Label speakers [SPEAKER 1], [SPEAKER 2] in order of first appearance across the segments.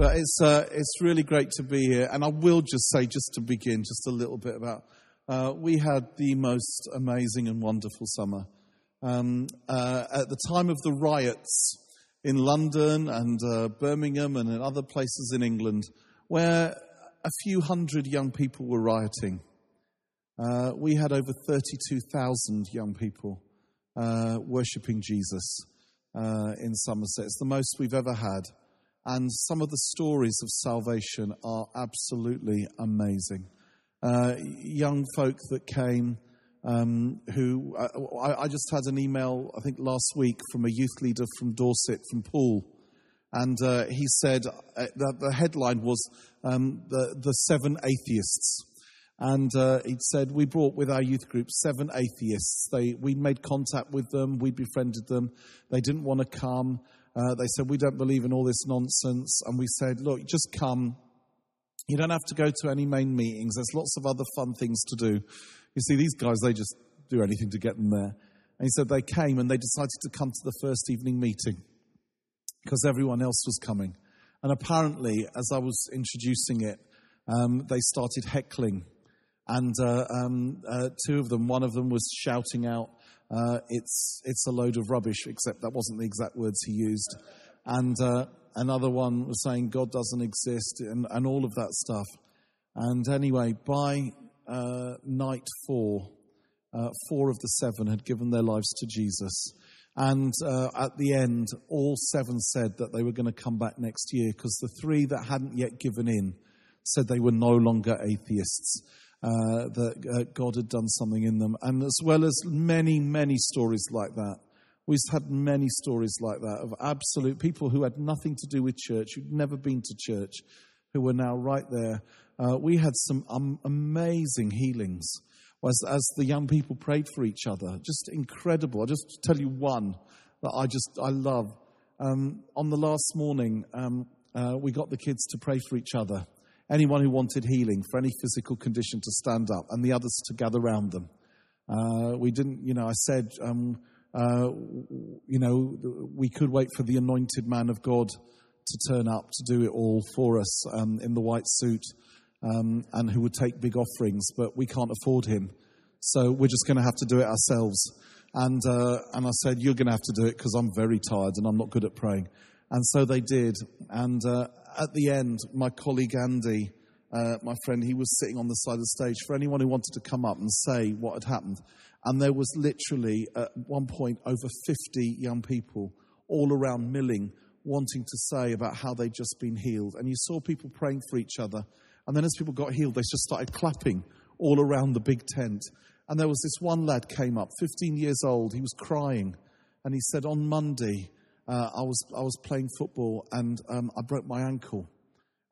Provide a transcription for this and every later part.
[SPEAKER 1] But it's, uh, it's really great to be here. And I will just say, just to begin, just a little bit about uh, we had the most amazing and wonderful summer. Um, uh, at the time of the riots in London and uh, Birmingham and in other places in England, where a few hundred young people were rioting, uh, we had over 32,000 young people uh, worshipping Jesus in Somerset. It's the most we've ever had. And some of the stories of salvation are absolutely amazing. Uh, young folk that came um, who uh, I, I, just had an email, I think last week, from a youth leader from Dorset, from Paul. And uh, he said uh, that the headline was um, the, the Seven Atheists. And uh, he said, We brought with our youth group seven atheists. They, we made contact with them, we befriended them. They didn't want to come. Uh, they said, We don't believe in all this nonsense. And we said, Look, just come. You don't have to go to any main meetings. There's lots of other fun things to do. You see, these guys, they just do anything to get them there. And he said they came and they decided to come to the first evening meeting because everyone else was coming. And apparently, as I was introducing it, um, they started heckling. And uh, um, uh, two of them, one of them was shouting out, uh, it's, it's a load of rubbish, except that wasn't the exact words he used. And uh, another one was saying God doesn't exist and, and all of that stuff. And anyway, by uh, night four, uh, four of the seven had given their lives to Jesus. And uh, at the end, all seven said that they were going to come back next year because the three that hadn't yet given in said they were no longer atheists uh, that uh, God had done something in them, and as well as many, many stories like that. We've had many stories like that of absolute people who had nothing to do with church, who'd never been to church, who were now right there. Uh, we had some um, amazing healings as, as the young people prayed for each other. Just incredible. I'll just tell you one that I just, I love. Um, on the last morning, um, uh, we got the kids to pray for each other anyone who wanted healing for any physical condition to stand up and the others to gather around them. Uh, we didn't, you know, I said, um, uh, you know, we could wait for the anointed man of God to turn up to do it all for us um, in the white suit um, and who would take big offerings, but we can't afford him. So we're just going to have to do it ourselves. And, uh, and I said, You're going to have to do it because I'm very tired and I'm not good at praying. And so they did. And uh, at the end, my colleague Andy, uh, my friend, he was sitting on the side of the stage for anyone who wanted to come up and say what had happened. And there was literally, at one point, over 50 young people all around milling wanting to say about how they'd just been healed. And you saw people praying for each other. And then as people got healed, they just started clapping all around the big tent. And there was this one lad came up, 15 years old. He was crying. And he said, On Monday, uh, I, was, I was playing football and um, I broke my ankle.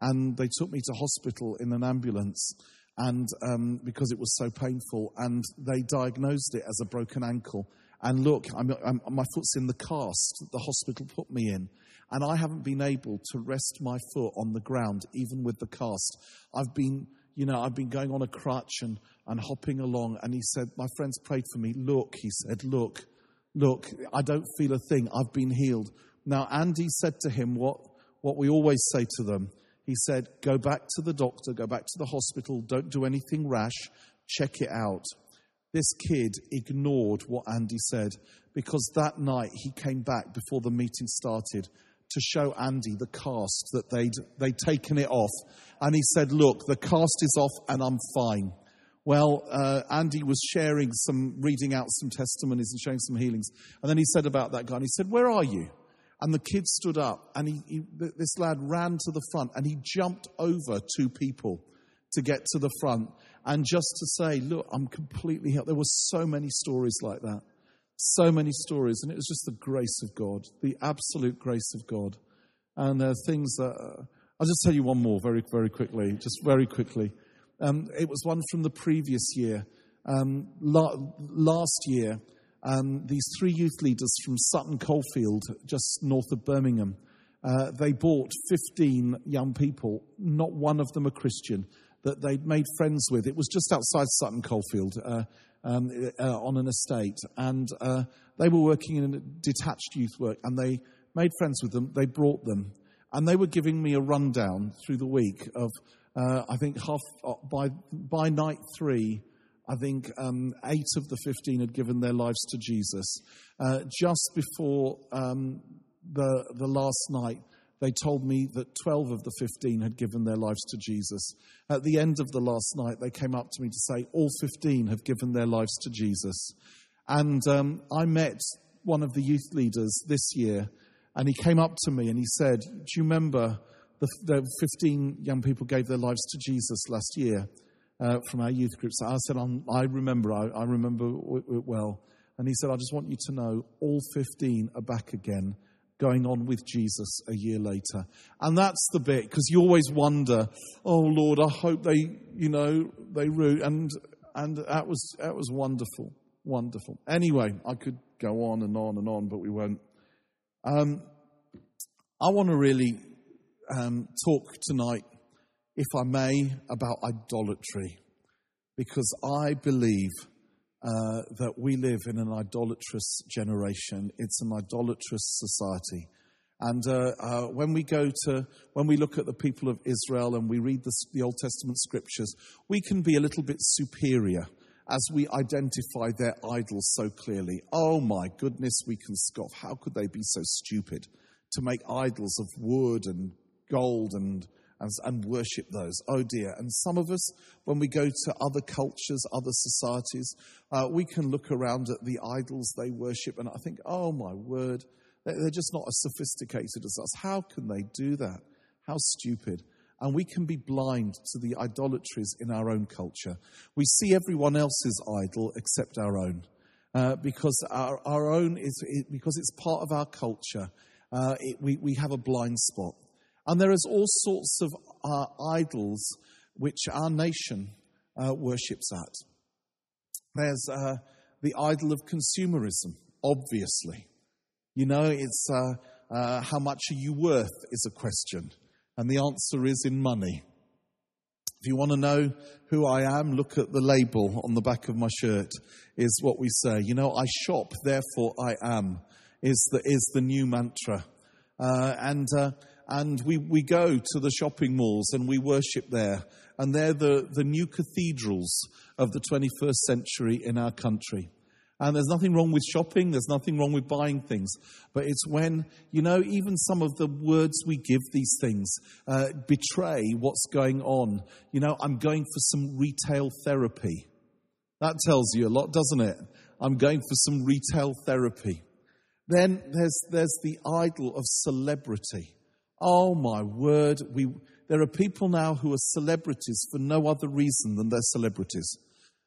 [SPEAKER 1] And they took me to hospital in an ambulance and um, because it was so painful. And they diagnosed it as a broken ankle. And look, I'm, I'm, my foot's in the cast that the hospital put me in. And I haven't been able to rest my foot on the ground, even with the cast. I've been, you know, I've been going on a crutch and, and hopping along. And he said, My friends prayed for me. Look, he said, look, Look, I don't feel a thing. I've been healed. Now, Andy said to him what, what we always say to them. He said, Go back to the doctor, go back to the hospital, don't do anything rash, check it out. This kid ignored what Andy said because that night he came back before the meeting started to show Andy the cast that they'd, they'd taken it off. And he said, Look, the cast is off and I'm fine. Well, uh, Andy was sharing some, reading out some testimonies and showing some healings. And then he said about that guy, and he said, Where are you? And the kid stood up, and he, he, this lad ran to the front, and he jumped over two people to get to the front. And just to say, Look, I'm completely healed. There were so many stories like that. So many stories. And it was just the grace of God, the absolute grace of God. And there are things that. Uh, I'll just tell you one more very, very quickly, just very quickly. Um, it was one from the previous year. Um, la- last year, um, these three youth leaders from Sutton Coldfield, just north of Birmingham, uh, they bought 15 young people, not one of them a Christian, that they'd made friends with. It was just outside Sutton Coldfield uh, um, uh, on an estate. And uh, they were working in detached youth work, and they made friends with them. They brought them. and they were giving me a rundown through the week of, uh, I think half uh, by by night three, I think um, eight of the fifteen had given their lives to Jesus. Uh, just before um, the the last night, they told me that 12 of the 15 had given their lives to Jesus. At the end of the last night, they came up to me to say all 15 have given their lives to Jesus. And um, I met one of the youth leaders this year, and he came up to me and he said, Do you remember the, the 15 young people gave their lives to Jesus last year uh, from our youth groups? I said, I remember, I, I remember it well. And he said, I just want you to know all 15 are back again going on with Jesus a year later. And that's the bit, because you always wonder, oh Lord, I hope they, you know, they root. And, and that was, that was wonderful, wonderful. Anyway, I could go on and on and on, but we won't. Um, I want to really um, talk tonight, if I may, about idolatry, because I believe uh, that we live in an idolatrous generation. It's an idolatrous society. And uh, uh, when we go to, when we look at the people of Israel and we read the, the Old Testament scriptures, we can be a little bit superior as we identify their idols so clearly. Oh my goodness, we can scoff. How could they be so stupid to make idols of wood and gold and and, and worship those. Oh dear. And some of us, when we go to other cultures, other societies, uh, we can look around at the idols they worship and I think, oh my word, they're just not as sophisticated as us. How can they do that? How stupid. And we can be blind to the idolatries in our own culture. We see everyone else's idol except our own. Uh, because our, our own is it, because it's part of our culture, uh, it, we, we have a blind spot. And there is all sorts of uh, idols which our nation uh, worships at. There's uh, the idol of consumerism, obviously. You know, it's uh, uh, how much are you worth is a question, and the answer is in money. If you want to know who I am, look at the label on the back of my shirt, is what we say. You know, I shop, therefore I am, is the, is the new mantra. Uh, and uh, and we, we go to the shopping malls and we worship there. And they're the, the new cathedrals of the 21st century in our country. And there's nothing wrong with shopping, there's nothing wrong with buying things. But it's when, you know, even some of the words we give these things uh, betray what's going on. You know, I'm going for some retail therapy. That tells you a lot, doesn't it? I'm going for some retail therapy. Then there's, there's the idol of celebrity. Oh my word, we, there are people now who are celebrities for no other reason than they're celebrities.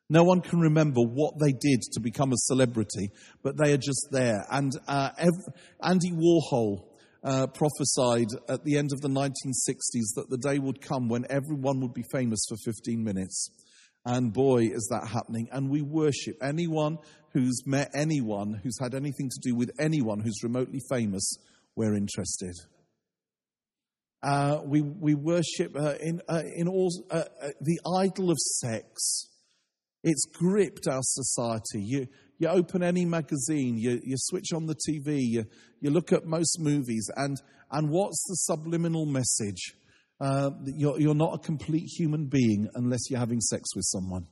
[SPEAKER 1] No one can remember what they did to become a celebrity, but they are just there. And uh, ev- Andy Warhol uh, prophesied at the end of the 1960s that the day would come when everyone would be famous for 15 minutes. And boy, is that happening. And we worship anyone who's met anyone who's had anything to do with anyone who's remotely famous. We're interested. Uh, we, we worship uh, in, uh, in all uh, uh, the idol of sex. It's gripped our society. You, you open any magazine, you, you switch on the TV, you, you look at most movies, and, and what's the subliminal message? Uh, you're, you're not a complete human being unless you're having sex with someone.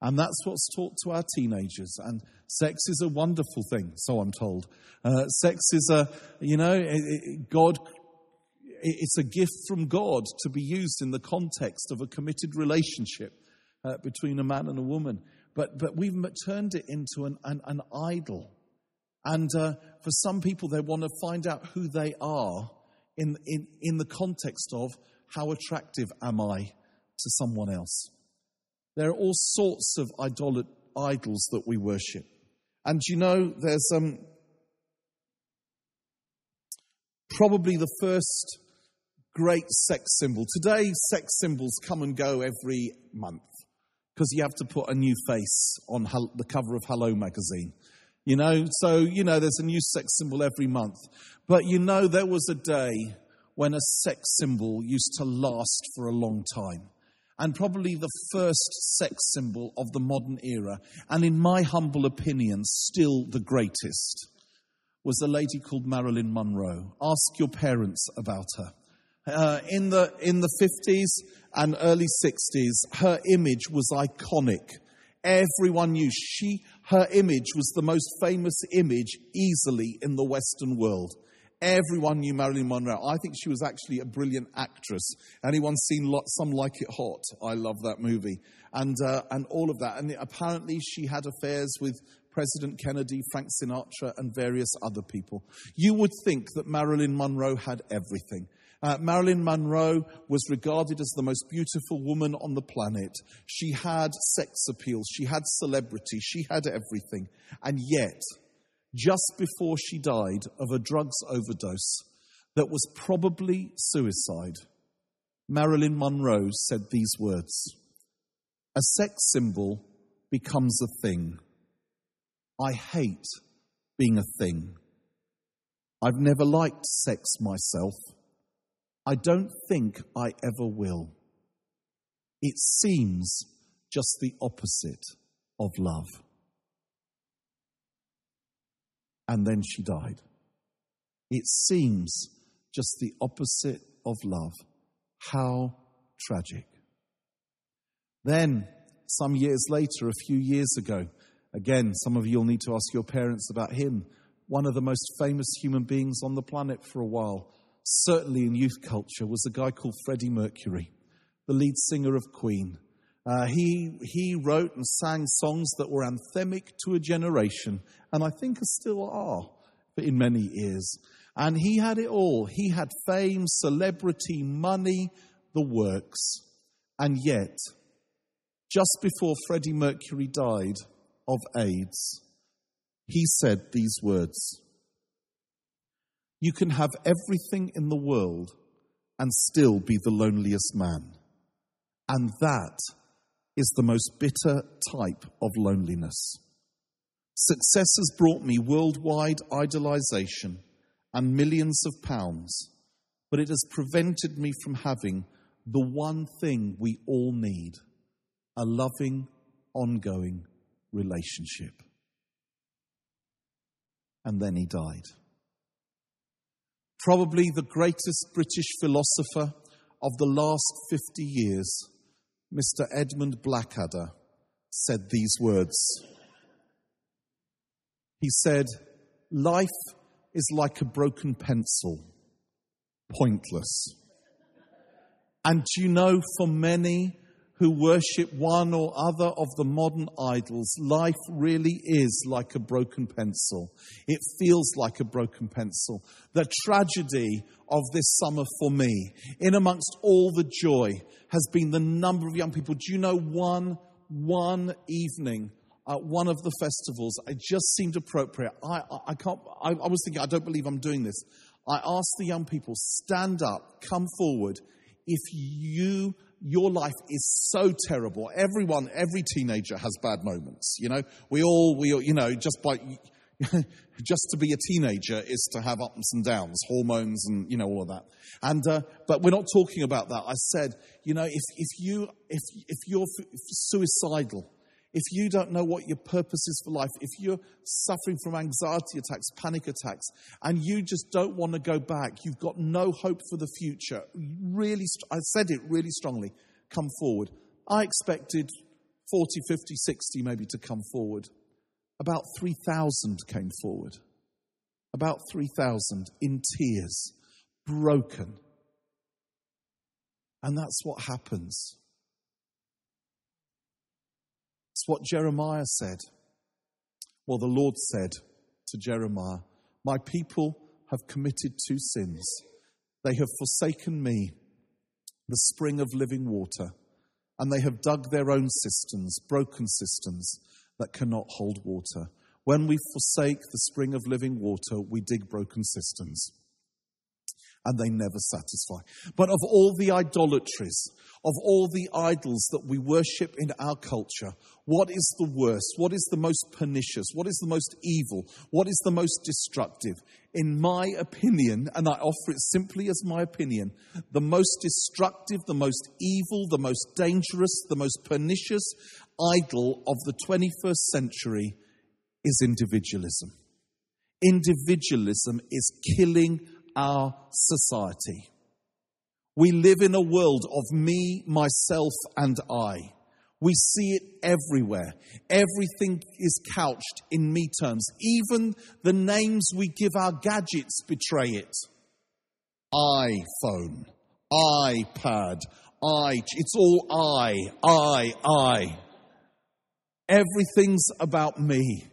[SPEAKER 1] And that's what's taught to our teenagers. And sex is a wonderful thing, so I'm told. Uh, sex is a, you know, it, it, God it's a gift from God to be used in the context of a committed relationship uh, between a man and a woman. But, but we've turned it into an, an, an idol. And uh, for some people, they want to find out who they are in, in, in the context of how attractive am I to someone else. There are all sorts of idol- idols that we worship. And you know, there's um, probably the first great sex symbol. Today, sex symbols come and go every month because you have to put a new face on the cover of Hello magazine. You know, so, you know, there's a new sex symbol every month. But you know, there was a day when a sex symbol used to last for a long time. And probably the first sex symbol of the modern era. And in my humble opinion, still the greatest was a lady called Marilyn Monroe. Ask your parents about her. Uh, in the in the 50s and early 60s, her image was iconic. Everyone knew she her image was the most famous image easily in the Western world. Everyone knew Marilyn Monroe. I think she was actually a brilliant actress. Anyone seen Some Like It Hot? I love that movie. And, uh, and all of that. And apparently she had affairs with President Kennedy, Frank Sinatra, and various other people. You would think that Marilyn Monroe had everything. Uh, Marilyn Monroe was regarded as the most beautiful woman on the planet. She had sex appeal, she had celebrity, she had everything. And yet, just before she died of a drugs overdose that was probably suicide, Marilyn Monroe said these words A sex symbol becomes a thing. I hate being a thing. I've never liked sex myself. I don't think I ever will. It seems just the opposite of love and then she died. It seems just the opposite of love. How tragic. Then, some years later, a few years ago, again, some of you will need to ask your parents about him, one of the most famous human beings on the planet for a while, certainly in youth culture, was a guy called Freddie Mercury, the lead singer of Queen. Uh, he, he wrote and sang songs that were anthemic to a generation, and I think still are in many ears. And he had it all. He had fame, celebrity, money, the works. And yet, just before Freddie Mercury died of AIDS, he said these words You can have everything in the world and still be the loneliest man. And that is the most bitter type of loneliness. Success has brought me worldwide idolization and millions of pounds, but it has prevented me from having the one thing we all need a loving, ongoing relationship. And then he died. Probably the greatest British philosopher of the last 50 years Mr. Edmund Blackadder said these words. He said, Life is like a broken pencil, pointless. And you know, for many, who worship one or other of the modern idols, life really is like a broken pencil. It feels like a broken pencil. The tragedy of this summer for me, in amongst all the joy, has been the number of young people. Do you know one, one evening at one of the festivals, it just seemed appropriate. I, I, I can't, I, I was thinking, I don't believe I'm doing this. I asked the young people, stand up, come forward. If you your life is so terrible. Everyone, every teenager has bad moments. You know, we all, we, you know, just by, just to be a teenager is to have ups and downs, hormones and, you know, all of that. And, uh, but we're not talking about that. I said, you know, if, if you, if, if you're suicidal, if you don't know what your purpose is for life, if you're suffering from anxiety attacks, panic attacks, and you just don't want to go back, you've got no hope for the future, really, I said it really strongly, come forward. I expected 40, 50, 60 maybe to come forward. About 3,000 came forward. About 3,000 in tears, broken. And that's what happens it's what Jeremiah said. Well, the Lord said to Jeremiah, My people have committed two sins. They have forsaken me, the spring of living water, and they have dug their own cisterns, broken cisterns that cannot hold water. When we forsake the spring of living water, we dig broken cisterns and they never satisfy. But of all the idolatries, of all the idols that we worship in our culture, what is the worst? What is the most pernicious? What is the most evil? What is the most destructive? In my opinion, and I offer it simply as my opinion, the most destructive, the most evil, the most dangerous, the most pernicious idol of the 21st century is individualism. Individualism is killing our society. We live in a world of me, myself, and I. We see it everywhere. Everything is couched in me terms. Even the names we give our gadgets betray it. iPhone, iPad, I. It's all I, I, I. Everything's about me.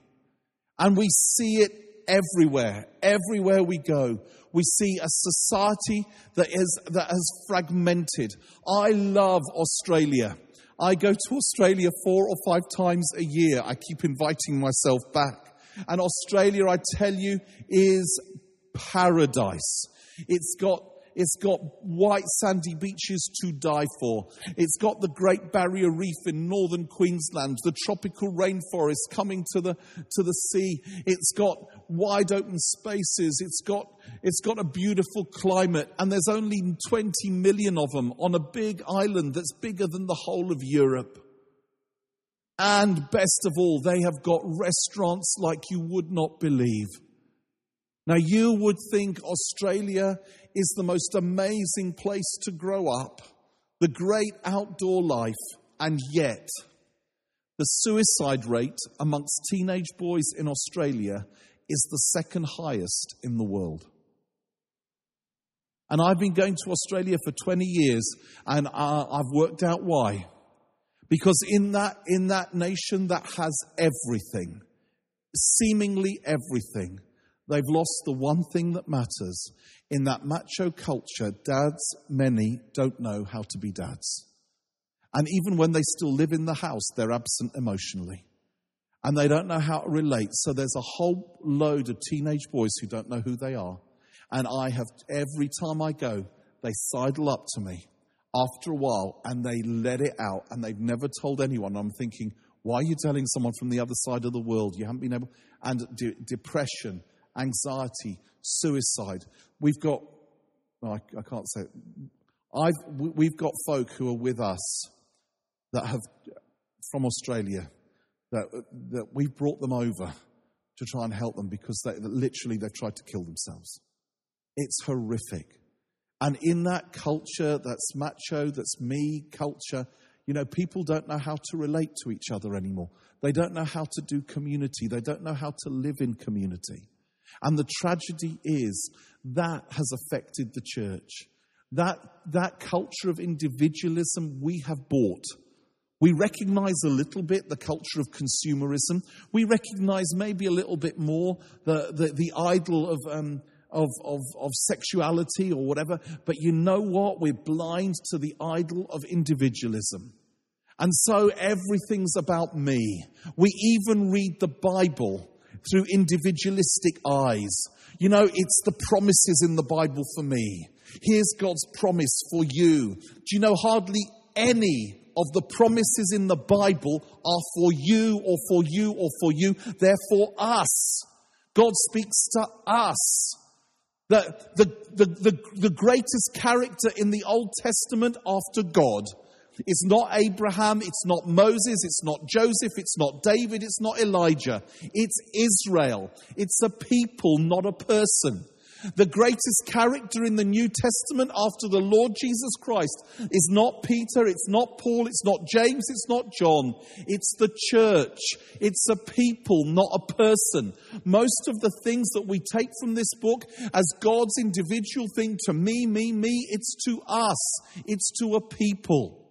[SPEAKER 1] And we see it everywhere, everywhere we go. We see a society that is, that has fragmented. I love Australia. I go to Australia four or five times a year. I keep inviting myself back. And Australia, I tell you, is paradise. It's got it's got white sandy beaches to die for. It's got the Great Barrier Reef in northern Queensland, the tropical rainforest coming to the, to the sea. It's got wide open spaces. It's got, it's got a beautiful climate and there's only 20 million of them on a big island that's bigger than the whole of Europe. And best of all, they have got restaurants like you would not believe. Now, you would think Australia is the most amazing place to grow up, the great outdoor life, and yet the suicide rate amongst teenage boys in Australia is the second highest in the world. And I've been going to Australia for 20 years and uh, I've worked out why. Because in that, in that nation that has everything, seemingly everything, They've lost the one thing that matters. In that macho culture, dads, many, don't know how to be dads. And even when they still live in the house, they're absent emotionally. And they don't know how to relate. So there's a whole load of teenage boys who don't know who they are. And I have, every time I go, they sidle up to me after a while and they let it out and they've never told anyone. I'm thinking, why are you telling someone from the other side of the world? You haven't been able, and de- depression, anxiety, suicide. We've got, I, I can't say. I've, we've got folk who are with us that have, from Australia, that, that we've brought them over to try and help them because they, literally they've tried to kill themselves. It's horrific. And in that culture that's macho, that's me culture, you know, people don't know how to relate to each other anymore. They don't know how to do community. They don't know how to live in community. And the tragedy is that has affected the church. That, that culture of individualism we have bought. We recognize a little bit the culture of consumerism. We recognize maybe a little bit more the, the, the idol of, um, of, of, of sexuality or whatever. But you know what? We're blind to the idol of individualism. And so everything's about me. We even read the Bible through individualistic eyes. You know, it's the promises in the Bible for me. Here's God's promise for you. Do you know hardly any of the promises in the Bible are for you or for you or for you? They're for us. God speaks to us. The, the, the, the, the greatest character in the Old Testament after God it's not Abraham, it's not Moses, it's not Joseph, it's not David, it's not Elijah. It's Israel. It's a people, not a person. The greatest character in the New Testament after the Lord Jesus Christ is not Peter, it's not Paul, it's not James, it's not John. It's the church. It's a people, not a person. Most of the things that we take from this book as God's individual thing to me, me, me, it's to us. It's to a people.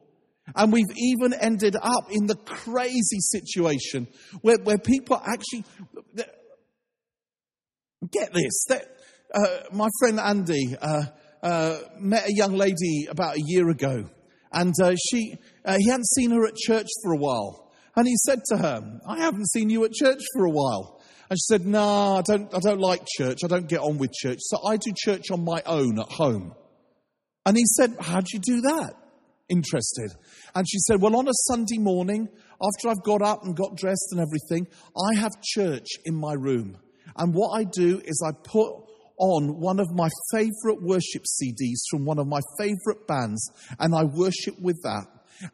[SPEAKER 1] And we've even ended up in the crazy situation where, where people actually get this. That, uh, my friend Andy uh, uh, met a young lady about a year ago, and uh, she uh, he hadn't seen her at church for a while. And he said to her, "I haven't seen you at church for a while." And she said, "No, nah, I don't. I don't like church. I don't get on with church. So I do church on my own at home." And he said, "How'd you do that?" Interested. And she said, Well, on a Sunday morning, after I've got up and got dressed and everything, I have church in my room. And what I do is I put on one of my favorite worship CDs from one of my favorite bands, and I worship with that.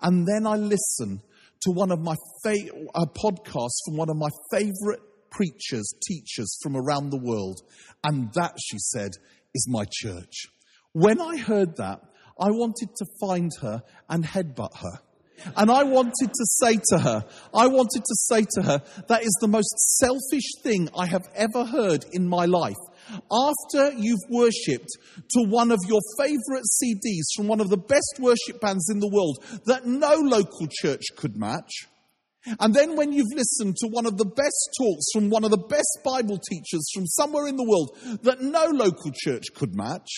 [SPEAKER 1] And then I listen to one of my fa- a podcast from one of my favorite preachers, teachers from around the world. And that, she said, is my church. When I heard that, I wanted to find her and headbutt her. And I wanted to say to her, I wanted to say to her, that is the most selfish thing I have ever heard in my life. After you've worshipped to one of your favorite CDs from one of the best worship bands in the world that no local church could match, and then when you've listened to one of the best talks from one of the best Bible teachers from somewhere in the world that no local church could match,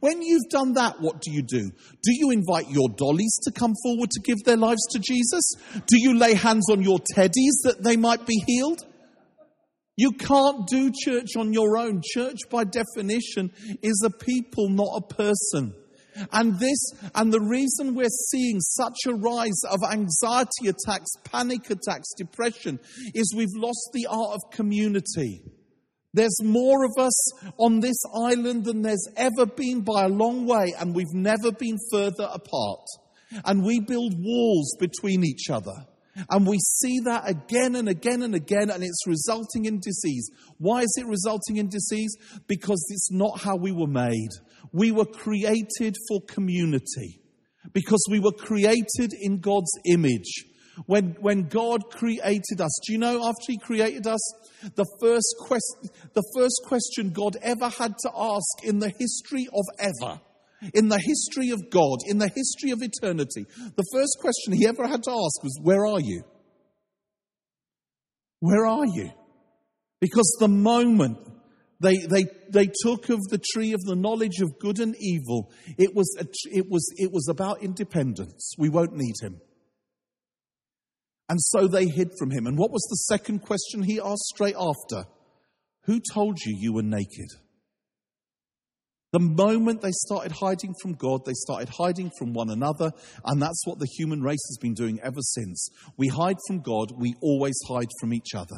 [SPEAKER 1] when you've done that, what do you do? Do you invite your dollies to come forward to give their lives to Jesus? Do you lay hands on your teddies that they might be healed? You can't do church on your own. Church, by definition, is a people, not a person. And this, and the reason we're seeing such a rise of anxiety attacks, panic attacks, depression, is we've lost the art of community. There's more of us on this island than there's ever been by a long way, and we've never been further apart. And we build walls between each other. And we see that again and again and again, and it's resulting in disease. Why is it resulting in disease? Because it's not how we were made. We were created for community. Because we were created in God's image. When, when God created us, do you know after He created us, the first, quest, the first question God ever had to ask in the history of ever, in the history of God, in the history of eternity, the first question He ever had to ask was, Where are you? Where are you? Because the moment they, they, they took of the tree of the knowledge of good and evil, it was, a, it, was, it was about independence. We won't need him. And so they hid from him. And what was the second question he asked straight after? Who told you you were naked? The moment they started hiding from God, they started hiding from one another, and that's what the human race has been doing ever since. We hide from God, we always hide from each other.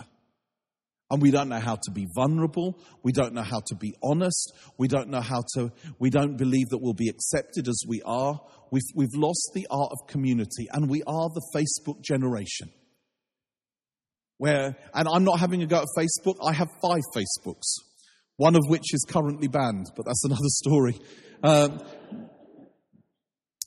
[SPEAKER 1] And we don't know how to be vulnerable. We don't know how to be honest. We don't know how to, we don't believe that we'll be accepted as we are. We've, we've lost the art of community and we are the Facebook generation. Where, and I'm not having a go at Facebook. I have five Facebooks, one of which is currently banned, but that's another story. Um,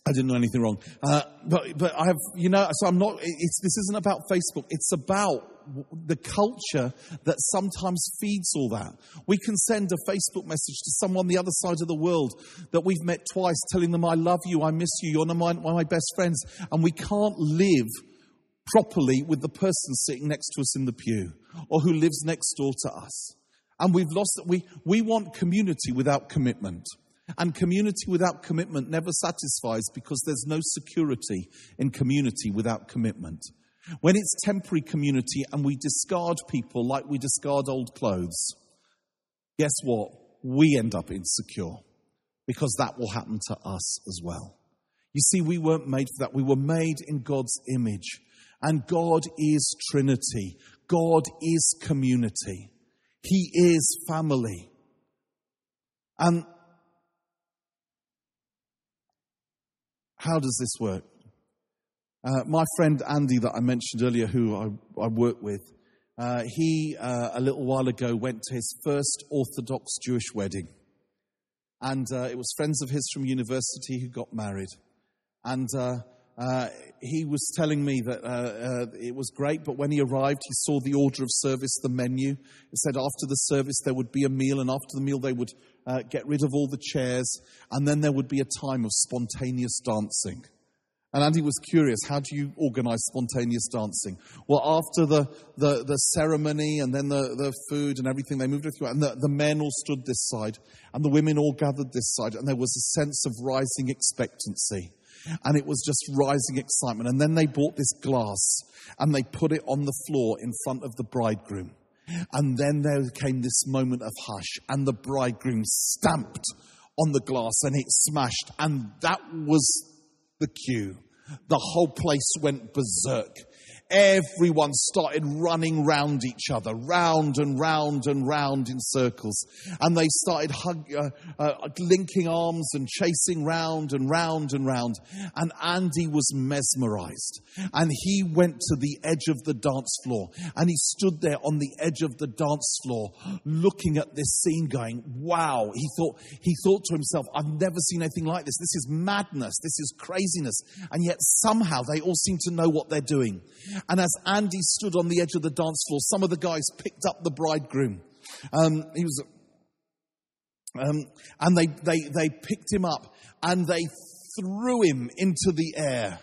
[SPEAKER 1] I didn't know anything wrong. Uh, but, but I have, you know, so I'm not, this isn't about Facebook. It's about the culture that sometimes feeds all that. We can send a Facebook message to someone on the other side of the world that we've met twice, telling them, I love you, I miss you, you're one of my, best friends. And we can't live properly with the person sitting next to us in the pew or who lives next door to us. And we've lost, that. we, we want community without commitment. And community without commitment never satisfies because there's no security in community without commitment. When it's temporary community and we discard people like we discard old clothes, guess what? We end up insecure because that will happen to us as well. You see, we weren't made for that. We were made in God's image. And God is Trinity. God is community. He is family. And how does this work? Uh, my friend Andy, that I mentioned earlier, who I, I work with, uh, he uh, a little while ago went to his first Orthodox Jewish wedding. And uh, it was friends of his from university who got married. And uh, uh, he was telling me that it was great, but when he arrived, he saw the order of service, the menu. It said after the service there would be a meal, and after the meal they would get rid of all the chairs, and then there would be a time of spontaneous dancing. And Andy was curious, how do you organize spontaneous dancing? Well, after the, the, the ceremony and then the, the food and everything, they moved it through, and the, the men all stood this side, and the women all gathered this side, and there was a sense of rising expectancy. And it was just rising excitement. And then they bought this glass, and they put it on the floor in front of the bridegroom. And then there came this moment of hush, and the bridegroom stamped on the glass, and it smashed, and that was the cue. The whole place went berserk. Everyone started running round each other, round and round and round in circles. And they started hug, uh, uh, linking arms and chasing round and round and round. And Andy was mesmerized. And he went to the edge of the dance floor and he stood there on the edge of the dance floor looking at this scene going, wow. He thought, he thought to himself, I've never seen anything like this. This is madness. This is craziness. And yet somehow they all seem to know what they're doing. And as Andy stood on the edge of the dance floor, some of the guys picked up the bridegroom. Um, he was, um, and they, they, they picked him up and they threw him into the air.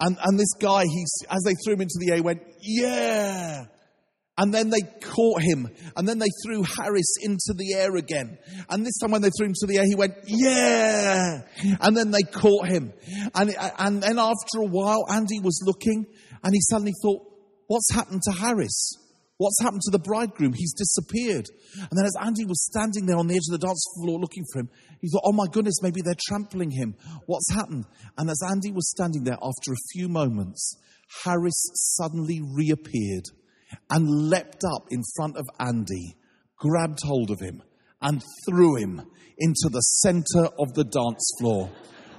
[SPEAKER 1] And, and this guy, he, as they threw him into the air, went, yeah. And then they caught him. And then they threw Harris into the air again. And this time when they threw him to the air, he went, yeah. And then they caught him. And, and then after a while, Andy was looking and he suddenly thought, what's happened to Harris? What's happened to the bridegroom? He's disappeared. And then as Andy was standing there on the edge of the dance floor looking for him, he thought, oh my goodness, maybe they're trampling him. What's happened? And as Andy was standing there after a few moments, Harris suddenly reappeared and leapt up in front of Andy, grabbed hold of him, and threw him into the center of the dance floor,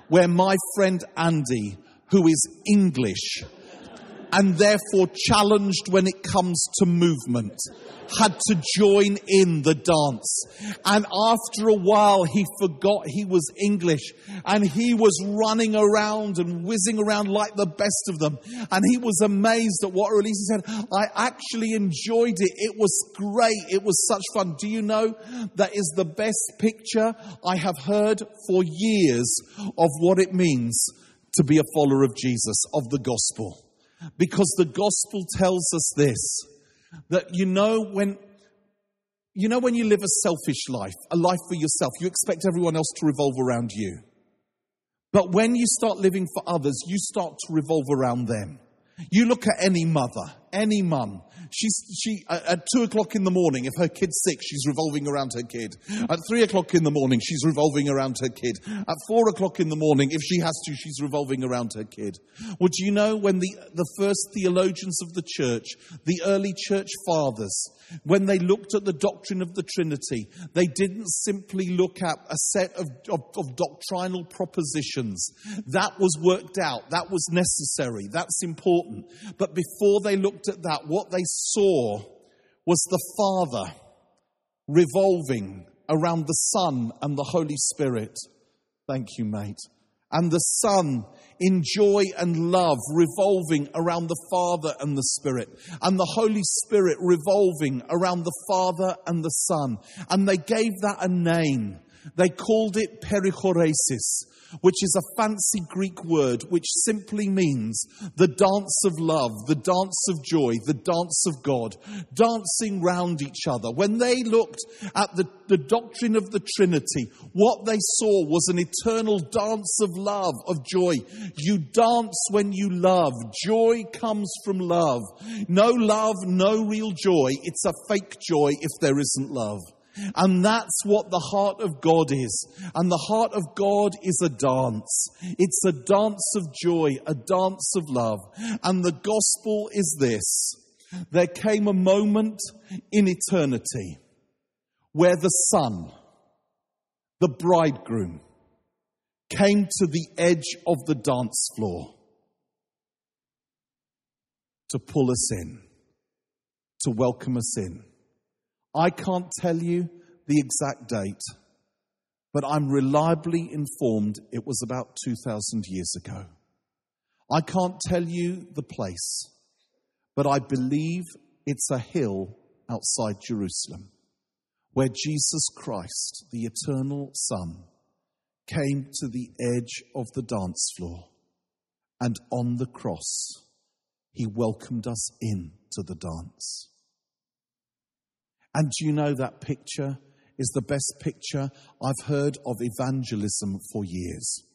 [SPEAKER 1] where my friend Andy, who is English and therefore challenged when it comes to movement, had to join in the dance. And after a while, he forgot he was English and he was running around and whizzing around like the best of them. And he was amazed at what release he said. I actually enjoyed it. It was great. It was such fun. Do you know that is the best picture I have heard for years of what it means to be a follower of Jesus, of the gospel. Because the gospel tells us this that you know when you know when you live a selfish life, a life for yourself, you expect everyone else to revolve around you. But when you start living for others, you start to revolve around them. You look at any mother, any mum. She's, she, at two o'clock in the morning, if her kid's sick, she's revolving around her kid. At three o'clock in the morning, she's revolving around her kid. At four o'clock in the morning, if she has to, she's revolving around her kid. Well, do you know when the, the first theologians of the church, the early church fathers, when they looked at the doctrine of the Trinity, they didn't simply look at a set of, of, of doctrinal propositions. That was worked out. That was necessary. That's important. But before they looked at that, what they saw was the Father revolving around the Son and the Holy Spirit. Thank you, mate. And the Son in joy and love revolving around the Father and the Spirit, and the Holy Spirit revolving around the Father and the Son. And they gave that a name. They called it perichoresis, which is a fancy Greek word which simply means the dance of love, the dance of joy, the dance of God, dancing round each other. When they looked at the, the doctrine of the Trinity, what they saw was an eternal dance of love, of joy. You dance when you love. Joy comes from love. No love, no real joy. It's a fake joy if there isn't love. And that's what the heart of God is. And the heart of God is a dance. It's a dance of joy, a dance of love. And the gospel is this. There came a moment in eternity where the Son, the bridegroom, came to the edge of the dance floor to pull us in, to welcome us in. I can't tell you the exact date, but I'm reliably informed it was about 2,000 years ago. I can't tell you the place, but I believe it's a hill outside Jerusalem where Jesus Christ, the eternal Son, came to the edge of the dance floor and on the cross, he welcomed us in to the dance. And do you know that picture is the best picture I've heard of evangelism for years?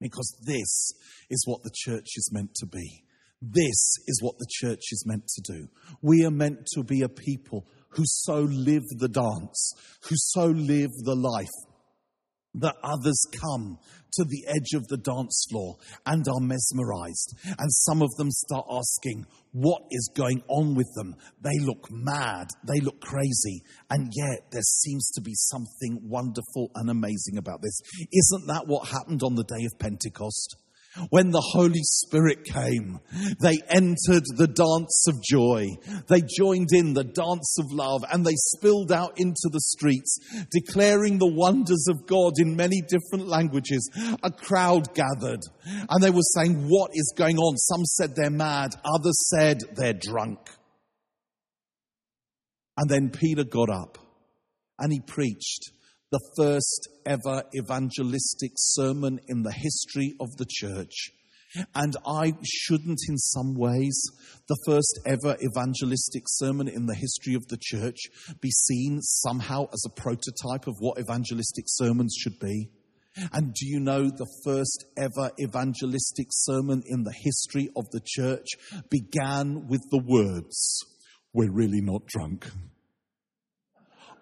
[SPEAKER 1] Because this is what the church is meant to be. This is what the church is meant to do. We are meant to be a people who so live the dance, who so live the life. That others come to the edge of the dance floor and are mesmerized. And some of them start asking, what is going on with them? They look mad. They look crazy. And yet there seems to be something wonderful and amazing about this. Isn't that what happened on the day of Pentecost? When the Holy Spirit came, they entered the dance of joy. They joined in the dance of love and they spilled out into the streets, declaring the wonders of God in many different languages. A crowd gathered and they were saying, What is going on? Some said they're mad, others said they're drunk. And then Peter got up and he preached the first ever evangelistic sermon in the history of the church. And I shouldn't, in some ways, the first ever evangelistic sermon in the history of the church be seen somehow as a prototype of what evangelistic sermons should be? And do you know the first ever evangelistic sermon in the history of the church began with the words, We're really not drunk.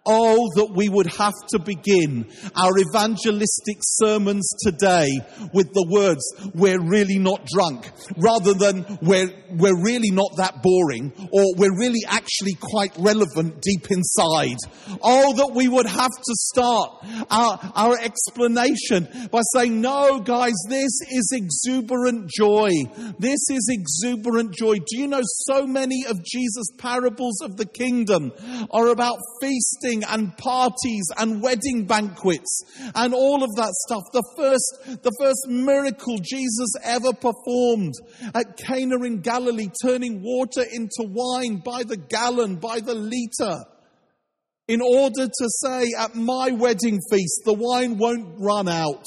[SPEAKER 1] Oh, that we would have to begin our evangelistic sermons today with the words, we're really not drunk, rather than we're, we're really not that boring, or we're really actually quite relevant deep inside. Oh, that we would have to start our, our explanation by saying, no, guys, this is exuberant joy. This is exuberant joy. Do you know so many of Jesus' parables of the kingdom are about feasting and parties and wedding banquets and all of that stuff. The first, the first miracle Jesus ever performed at Cana in Galilee, turning water into wine by the gallon, by the liter in order to say at my wedding feast, the wine won't run out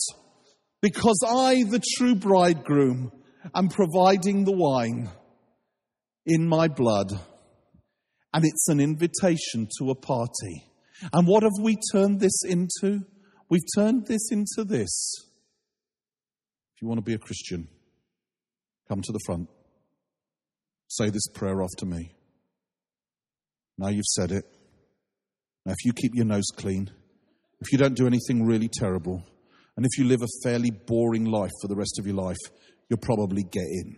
[SPEAKER 1] because I, the true bridegroom, am providing the wine in my blood. And it's an invitation to a party. And what have we turned this into? We've turned this into this. If you want to be a Christian, come to the front. Say this prayer after me. Now you've said it. Now, if you keep your nose clean, if you don't do anything really terrible, and if you live a fairly boring life for the rest of your life, you'll probably get in.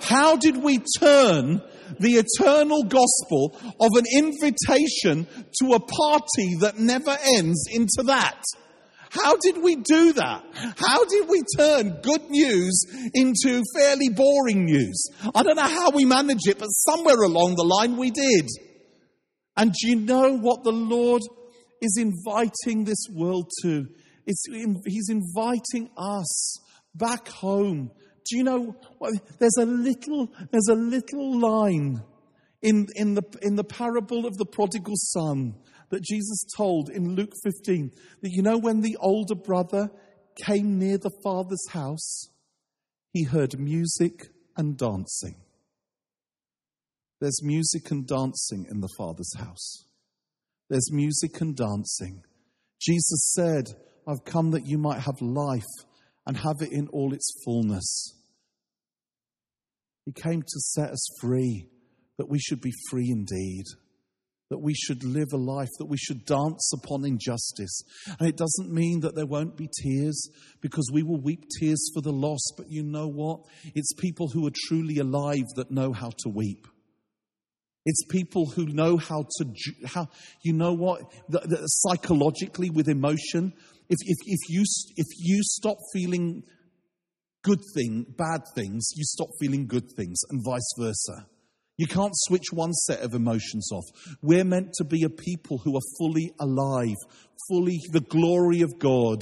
[SPEAKER 1] How did we turn the eternal gospel of an invitation to a party that never ends into that? How did we do that? How did we turn good news into fairly boring news? I don't know how we managed it, but somewhere along the line we did. And do you know what the Lord is inviting this world to? It's, he's inviting us back home do you know, there's a little, there's a little line in, in, the, in the parable of the prodigal son that Jesus told in Luke 15 that you know when the older brother came near the father's house, he heard music and dancing. There's music and dancing in the father's house. There's music and dancing. Jesus said, I've come that you might have life and have it in all its fullness. He came to set us free, that we should be free indeed, that we should live a life, that we should dance upon injustice. And it doesn't mean that there won't be tears, because we will weep tears for the lost. But you know what? It's people who are truly alive that know how to weep. It's people who know how to, how, you know what, the, the, psychologically with emotion, if, if, if, you, if you stop feeling good thing, bad things, you stop feeling good things, and vice versa. You can't switch one set of emotions off. We're meant to be a people who are fully alive, fully, the glory of God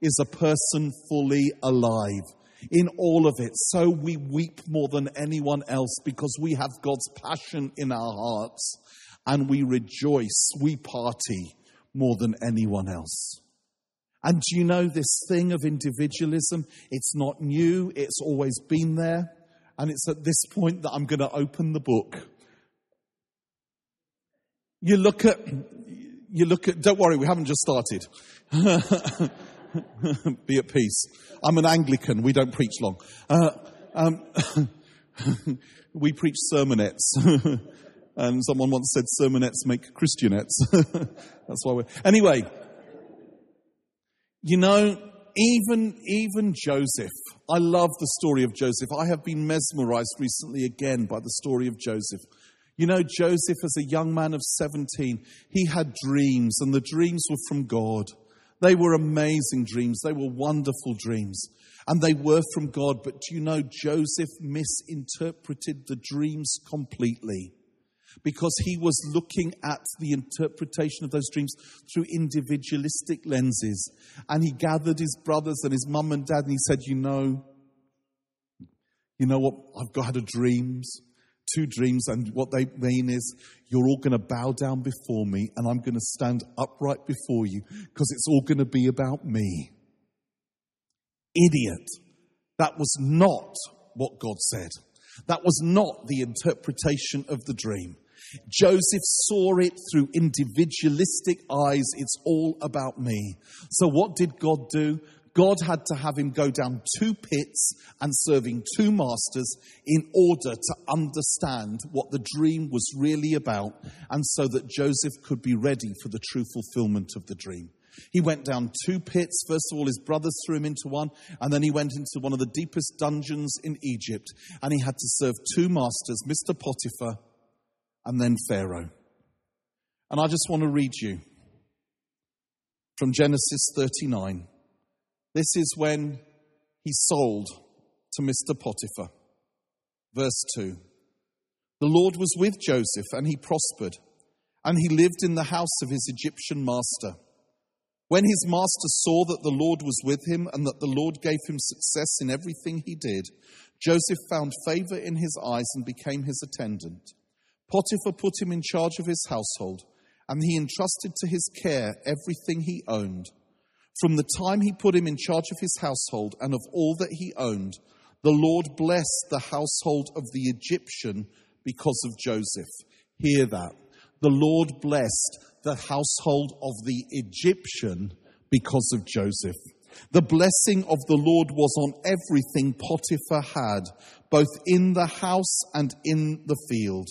[SPEAKER 1] is a person fully alive in all of it. So we weep more than anyone else because we have God's passion in our hearts and we rejoice, we party more than anyone else. And you know this thing of individualism? It's not new, it's always been there. And it's at this point that I'm going to open the book. You look at, you look at, don't worry, we haven't just started. Be at peace. I'm an Anglican, we don't preach long. Uh, um, we preach sermonettes. and someone once said sermonettes make Christianettes. That's why we're, anyway. You know, even, even Joseph, I love the story of Joseph. I have been mesmerized recently again by the story of Joseph. You know, Joseph, as a young man of 17, he had dreams, and the dreams were from God. They were amazing dreams. They were wonderful dreams. And they were from God. But do you know, Joseph misinterpreted the dreams completely because he was looking at the interpretation of those dreams through individualistic lenses. And he gathered his brothers and his mum and dad and he said, You know, you know what? I've got had a dreams, two dreams, and what they mean is you're all going to bow down before me and I'm going to stand upright before you because it's all going to be about me. Idiot. That was not what God said. That was not the interpretation of the dream. Joseph saw it through individualistic eyes. It's all about me. So, what did God do? God had to have him go down two pits and serving two masters in order to understand what the dream was really about, and so that Joseph could be ready for the true fulfillment of the dream. He went down two pits. First of all, his brothers threw him into one, and then he went into one of the deepest dungeons in Egypt, and he had to serve two masters, Mr. Potiphar and then Pharaoh. And I just want to read you from Genesis 39. This is when he sold to Mr. Potiphar. Verse 2 The Lord was with Joseph, and he prospered, and he lived in the house of his Egyptian master. When his master saw that the Lord was with him and that the Lord gave him success in everything he did, Joseph found favor in his eyes and became his attendant. Potiphar put him in charge of his household, and he entrusted to his care everything he owned. From the time he put him in charge of his household and of all that he owned, the Lord blessed the household of the Egyptian because of Joseph. Hear that. The Lord blessed the household of the Egyptian because of Joseph. The blessing of the Lord was on everything Potiphar had, both in the house and in the field.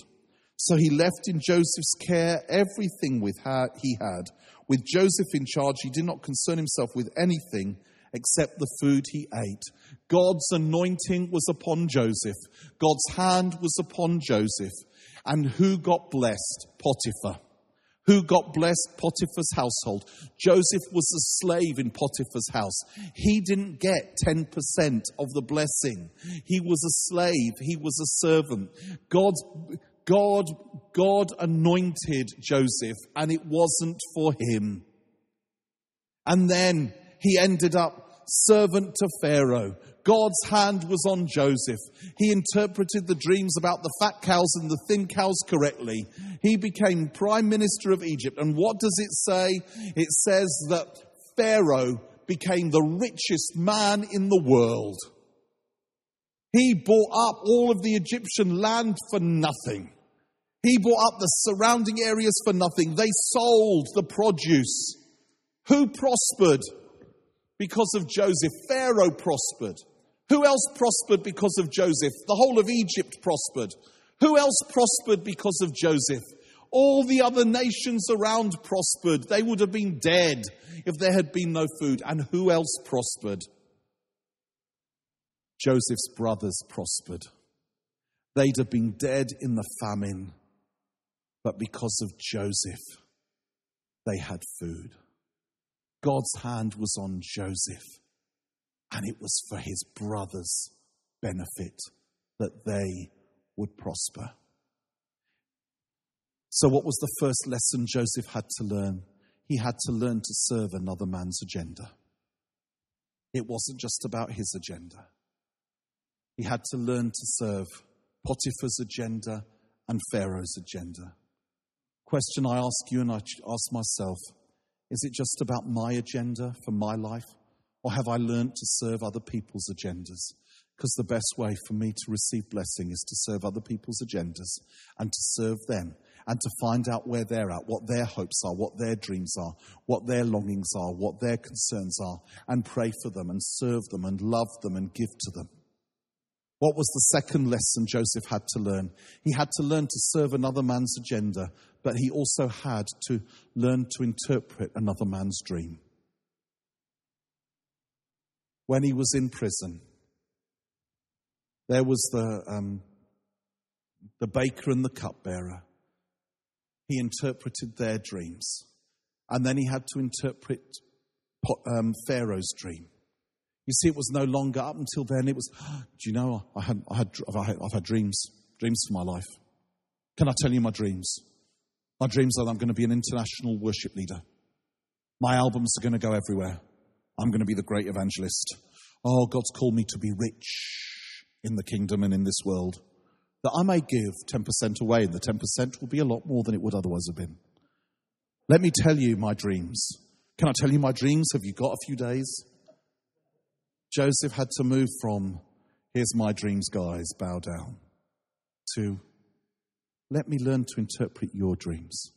[SPEAKER 1] So he left in Joseph's care everything with he had. With Joseph in charge, he did not concern himself with anything except the food he ate. God's anointing was upon Joseph. God's hand was upon Joseph. And who got blessed? Potiphar. Who got blessed? Potiphar's household. Joseph was a slave in Potiphar's house. He didn't get 10% of the blessing. He was a slave. He was a servant. God's God, God anointed Joseph and it wasn't for him. And then he ended up servant to Pharaoh. God's hand was on Joseph. He interpreted the dreams about the fat cows and the thin cows correctly. He became prime minister of Egypt. And what does it say? It says that Pharaoh became the richest man in the world. He bought up all of the Egyptian land for nothing. He bought up the surrounding areas for nothing. They sold the produce. Who prospered because of Joseph? Pharaoh prospered. Who else prospered because of Joseph? The whole of Egypt prospered. Who else prospered because of Joseph? All the other nations around prospered. They would have been dead if there had been no food. And who else prospered? Joseph's brothers prospered. They'd have been dead in the famine but because of Joseph, they had food. God's hand was on Joseph, and it was for his brothers' benefit that they would prosper. So, what was the first lesson Joseph had to learn? He had to learn to serve another man's agenda. It wasn't just about his agenda. He had to learn to serve Potiphar's agenda and Pharaoh's agenda question I ask you and I ask myself is it just about my agenda for my life? Or have I learned to serve other people's agendas? Because the best way for me to receive blessing is to serve other people's agendas and to serve them and to find out where they're at, what their hopes are, what their dreams are, what their longings are, what their concerns are, and pray for them and serve them and love them and give to them. What was the second lesson Joseph had to learn? He had to learn to serve another man's agenda, but he also had to learn to interpret another man's dream. when he was in prison, there was the, um, the baker and the cupbearer. He interpreted their dreams. And then he had to interpret um, Pharaoh's dream. You see, it was no longer up until then. It was, do you know, I had, I had, I've, had, I've had dreams, dreams for my life. Can I tell you my dreams? My dreams are that I'm going to be an international worship leader. My albums are going to go everywhere. I'm going to be the great evangelist. Oh, God's called me to be rich in the kingdom and in this world. That I may give 10% away, and the 10% will be a lot more than it would otherwise have been. Let me tell you my dreams. Can I tell you my dreams? Have you got a few days? Joseph had to move from, here's my dreams, guys, bow down, to, let me learn to interpret your dreams.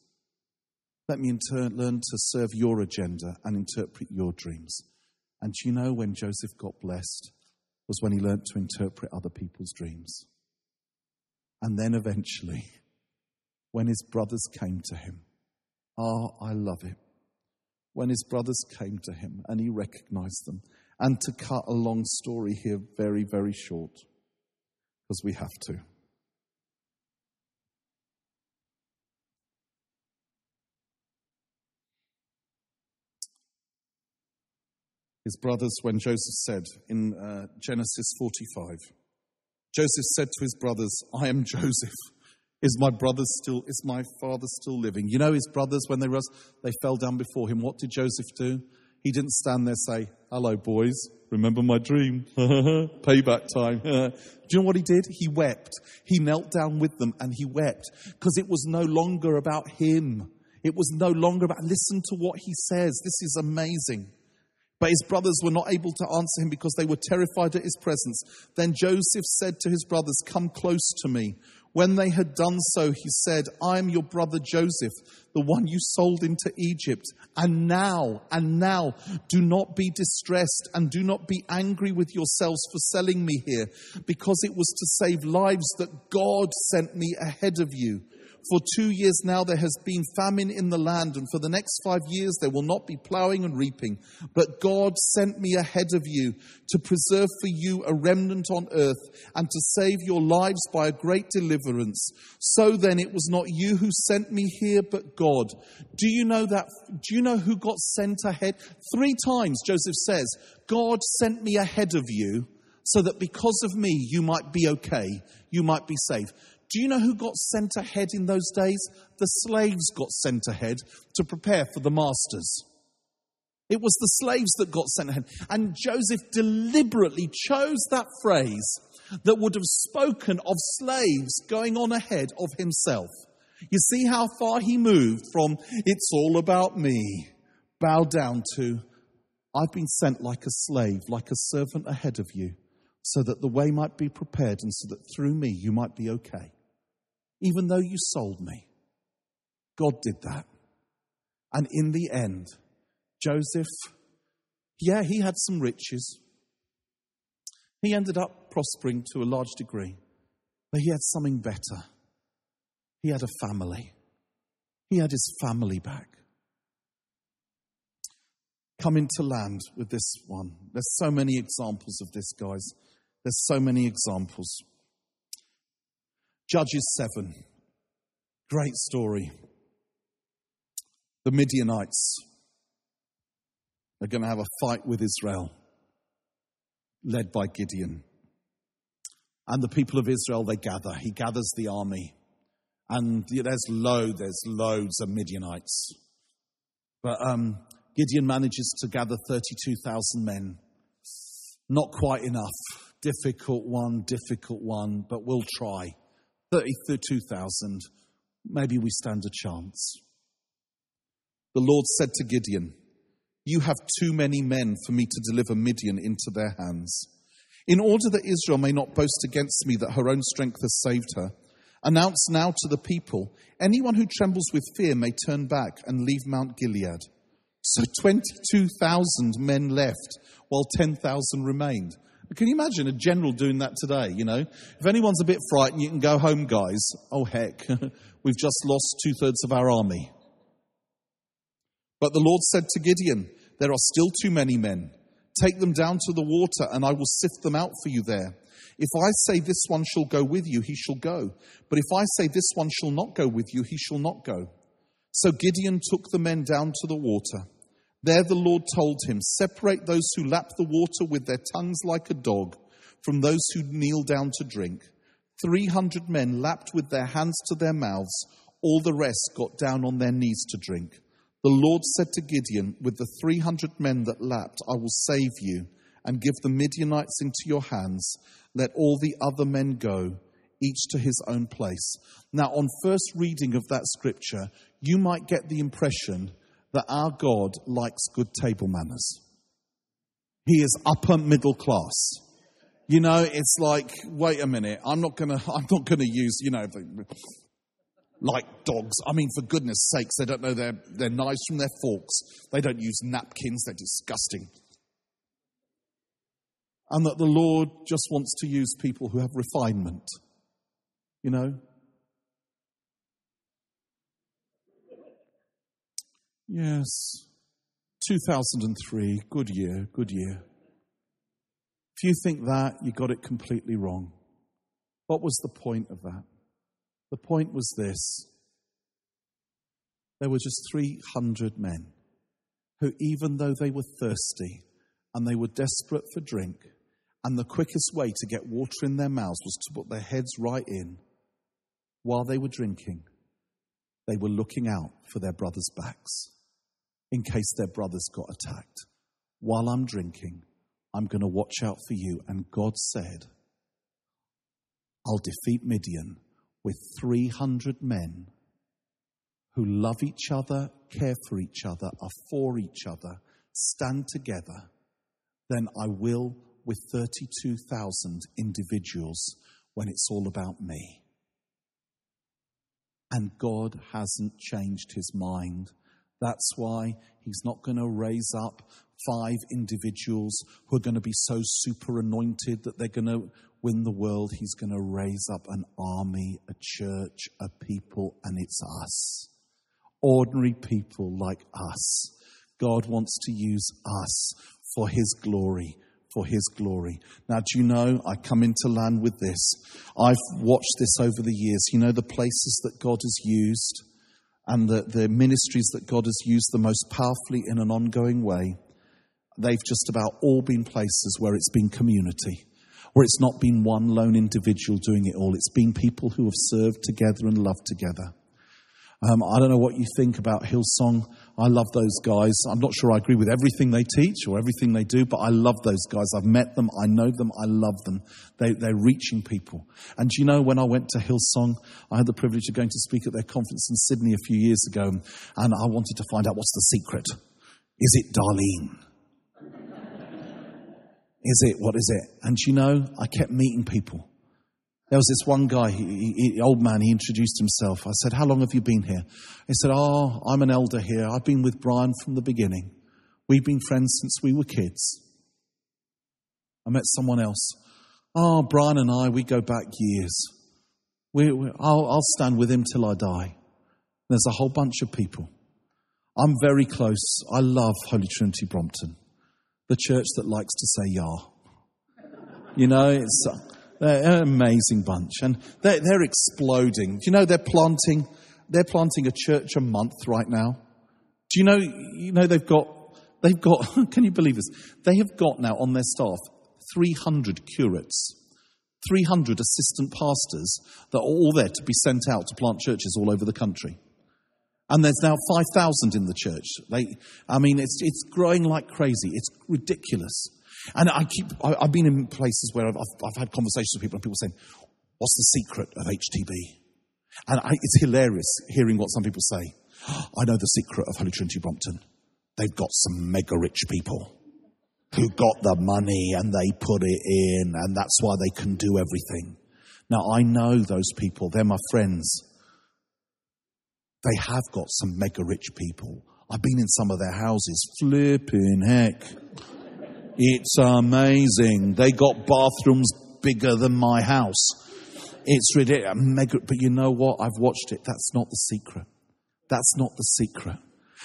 [SPEAKER 1] Let me inter- learn to serve your agenda and interpret your dreams. And you know when Joseph got blessed was when he learned to interpret other people's dreams. And then eventually, when his brothers came to him, ah, oh, I love it. When his brothers came to him and he recognized them. And to cut a long story here very, very short, because we have to. his brothers when Joseph said in uh, Genesis 45, Joseph said to his brothers, I am Joseph. Is my brother still, is my father still living? You know, his brothers, when they rose, they fell down before him. What did Joseph do? He didn't stand there say, Hello, boys. Remember my dream? Payback time. do you know what he did? He wept. He knelt down with them and he wept because it was no longer about him. It was no longer about, listen to what he says. This is amazing. But his brothers were not able to answer him because they were terrified at his presence. Then Joseph said to his brothers, Come close to me. When they had done so, he said, I am your brother Joseph, the one you sold into Egypt. And now, and now, do not be distressed and do not be angry with yourselves for selling me here, because it was to save lives that God sent me ahead of you. For two years now there has been famine in the land, and for the next five years there will not be plowing and reaping. But God sent me ahead of you to preserve for you a remnant on earth and to save your lives by a great deliverance. So then it was not you who sent me here, but God. Do you know that? Do you know who got sent ahead? Three times Joseph says, God sent me ahead of you so that because of me you might be okay, you might be safe. Do you know who got sent ahead in those days? The slaves got sent ahead to prepare for the masters. It was the slaves that got sent ahead. And Joseph deliberately chose that phrase that would have spoken of slaves going on ahead of himself. You see how far he moved from, it's all about me, bow down to, I've been sent like a slave, like a servant ahead of you, so that the way might be prepared and so that through me you might be okay even though you sold me. God did that. And in the end, Joseph, yeah, he had some riches. He ended up prospering to a large degree, but he had something better. He had a family. He had his family back. Come into land with this one. There's so many examples of this, guys. There's so many examples. Judges 7. Great story. The Midianites are going to have a fight with Israel, led by Gideon. And the people of Israel, they gather. He gathers the army. And there's load, there's loads of Midianites. But um, Gideon manages to gather 32,000 men. Not quite enough. Difficult one, difficult one, but we'll try. 32,000, maybe we stand a chance. The Lord said to Gideon, You have too many men for me to deliver Midian into their hands. In order that Israel may not boast against me that her own strength has saved her, announce now to the people anyone who trembles with fear may turn back and leave Mount Gilead. So 22,000 men left, while 10,000 remained. Can you imagine a general doing that today? You know, if anyone's a bit frightened, you can go home, guys. Oh, heck, we've just lost two thirds of our army. But the Lord said to Gideon, There are still too many men. Take them down to the water, and I will sift them out for you there. If I say this one shall go with you, he shall go. But if I say this one shall not go with you, he shall not go. So Gideon took the men down to the water. There the Lord told him, Separate those who lap the water with their tongues like a dog from those who kneel down to drink. Three hundred men lapped with their hands to their mouths. All the rest got down on their knees to drink. The Lord said to Gideon, With the three hundred men that lapped, I will save you and give the Midianites into your hands. Let all the other men go, each to his own place. Now, on first reading of that scripture, you might get the impression that our God likes good table manners. He is upper middle class. You know, it's like, wait a minute, I'm not gonna, I'm not gonna use, you know, like dogs. I mean, for goodness sakes, they don't know their, their knives from their forks. They don't use napkins. They're disgusting. And that the Lord just wants to use people who have refinement. You know? Yes. 2003, good year, good year. If you think that, you got it completely wrong. What was the point of that? The point was this there were just 300 men who, even though they were thirsty and they were desperate for drink, and the quickest way to get water in their mouths was to put their heads right in, while they were drinking, they were looking out for their brothers' backs in case their brothers got attacked. While I'm drinking, I'm going to watch out for you. And God said, I'll defeat Midian with 300 men who love each other, care for each other, are for each other, stand together, then I will with 32,000 individuals when it's all about me. And God hasn't changed his mind. That's why he's not going to raise up five individuals who are going to be so super anointed that they're going to win the world. He's going to raise up an army, a church, a people, and it's us. Ordinary people like us. God wants to use us for his glory. For his glory. Now, do you know, I come into land with this. I've watched this over the years. You know, the places that God has used and the, the ministries that God has used the most powerfully in an ongoing way, they've just about all been places where it's been community, where it's not been one lone individual doing it all. It's been people who have served together and loved together. Um, I don't know what you think about Hillsong. I love those guys. I'm not sure I agree with everything they teach or everything they do, but I love those guys. I've met them. I know them. I love them. They, they're reaching people. And you know, when I went to Hillsong, I had the privilege of going to speak at their conference in Sydney a few years ago, and I wanted to find out what's the secret. Is it Darlene? Is it? What is it? And you know, I kept meeting people. There was this one guy, he, he, old man, he introduced himself. I said, How long have you been here? He said, Oh, I'm an elder here. I've been with Brian from the beginning. We've been friends since we were kids. I met someone else. Oh, Brian and I, we go back years. We, we, I'll, I'll stand with him till I die. There's a whole bunch of people. I'm very close. I love Holy Trinity Brompton, the church that likes to say Yah. You know, it's. They're an amazing bunch, and they're, they're exploding. Do you know they're planting? They're planting a church a month right now. Do you know? You know they've got. They've got. Can you believe this? They have got now on their staff 300 curates, 300 assistant pastors that are all there to be sent out to plant churches all over the country. And there's now 5,000 in the church. They, I mean, it's, it's growing like crazy. It's ridiculous. And I keep, I, have been in places where I've, I've, had conversations with people and people saying, what's the secret of HTB? And I, it's hilarious hearing what some people say. I know the secret of Holy Trinity Brompton. They've got some mega rich people who got the money and they put it in and that's why they can do everything. Now I know those people. They're my friends. They have got some mega rich people. I've been in some of their houses. Flipping heck. It's amazing. They got bathrooms bigger than my house. It's ridiculous. But you know what? I've watched it. That's not the secret. That's not the secret.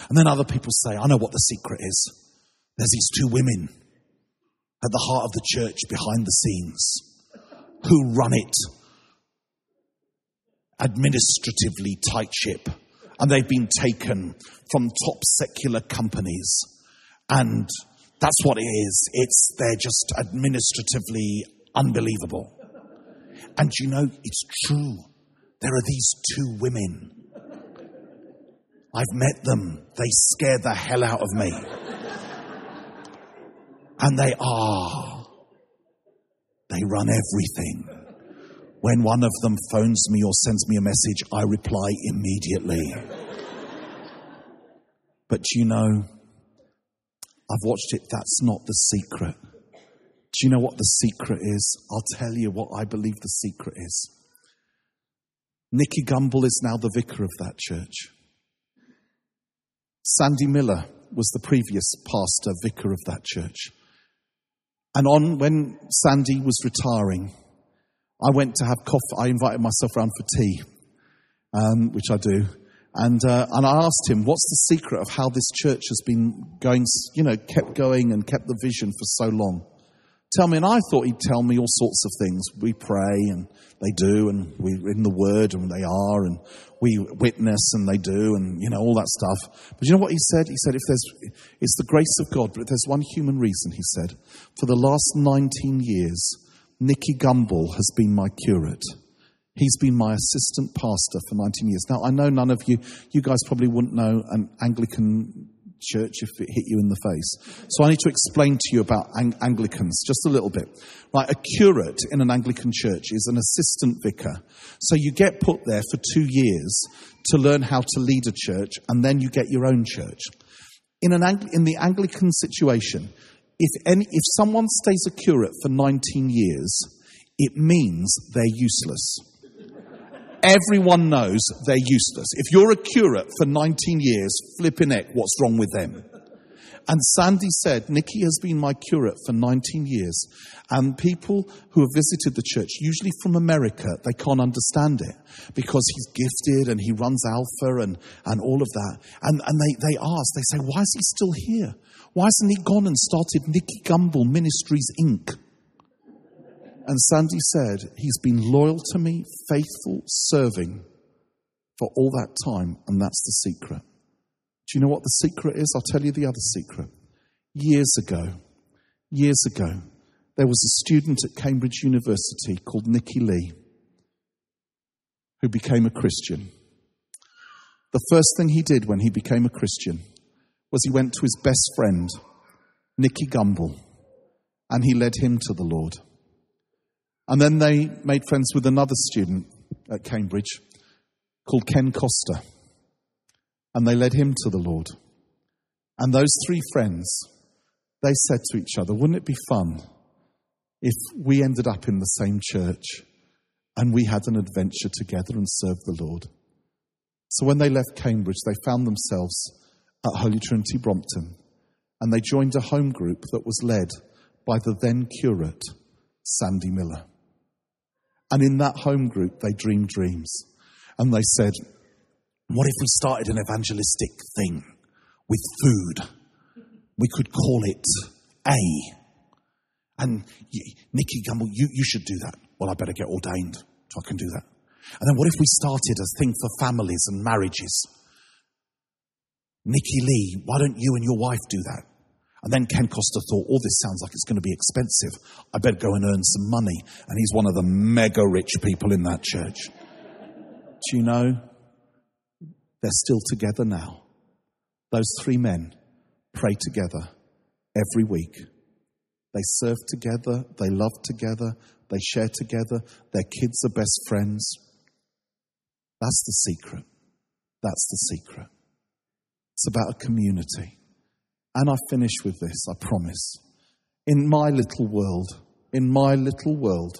[SPEAKER 1] And then other people say, I know what the secret is. There's these two women. at the heart of the church behind the scenes who run it administratively tight ship and they've been taken from top secular companies and that's what it is. It's they're just administratively unbelievable. And you know it's true. There are these two women. I've met them. They scare the hell out of me. And they are. They run everything. When one of them phones me or sends me a message, I reply immediately. But you know, I've watched it, that's not the secret. Do you know what the secret is? I'll tell you what I believe the secret is. Nicky Gumbel is now the vicar of that church. Sandy Millar was the previous pastor, vicar of that church. And on when Sandy was retiring, I went to have coffee. I invited myself around for tea, um, which I do. And, uh, and I asked him, what's the secret of how this church has been going, you know, kept going and kept the vision for so long? Tell me, and I thought he'd tell me all sorts of things. We pray and they do, and we're in the word and they are, and we witness and they do, and you know, all that stuff. But you know what he said? He said, if there's, it's the grace of God, but if there's one human reason, he said, for the last 19 years, Nicky Gumbel has been my curate. He's been my assistant pastor for 19 years. Now, I know none of you, you guys probably wouldn't know an Anglican church if it hit you in the face. So I need to explain to you about Ang- Anglicans just a little bit. Right, a curate in an Anglican church is an assistant vicar. So you get put there for two years to learn how to lead a church and then you get your own church. In, an Ang- in the Anglican situation, if, any, if someone stays a curate for 19 years, it means they're useless. Everyone knows they're useless. If you're a curate for 19 years, flipping it, what's wrong with them? And Sandy said, Nicky has been my curate for 19 years. And people who have visited the church, usually from America, they can't understand it because he's gifted and he runs Alpha and, and all of that. And, and they, they ask, they say, why is he still here? Why hasn't he gone and started Nicky Gumbel Ministries Inc.? And Sandy said, He's been loyal to me, faithful, serving for all that time, and that's the secret. Do you know what the secret is? I'll tell you the other secret. Years ago, years ago, there was a student at Cambridge University called Nicky Lee who became a Christian. The first thing he did when he became a Christian was he went to his best friend, Nicky Gumbel, and he led him to the Lord. And then they made friends with another student at Cambridge called Ken Costa, and they led him to the Lord. And those three friends, they said to each other, Wouldn't it be fun if we ended up in the same church and we had an adventure together and served the Lord? So when they left Cambridge, they found themselves at Holy Trinity Brompton, and they joined a home group that was led by the then curate, Sandy Millar. And in that home group, they dreamed dreams. And they said, What if we started an evangelistic thing with food? We could call it A. And Nicky Gumbel, you, you should do that. Well, I better get ordained so I can do that. And then what if we started a thing for families and marriages? Nicky Lee, why don't you and your wife do that? And then Ken Costa thought, oh, this sounds like it's going to be expensive. I better go and earn some money. And he's one of the mega rich people in that church. Do you know? They're still together now. Those three men pray together every week. They serve together, they love together, they share together, their kids are best friends. That's the secret. That's the secret. It's about a community. And I finish with this, I promise. In my little world, in my little world,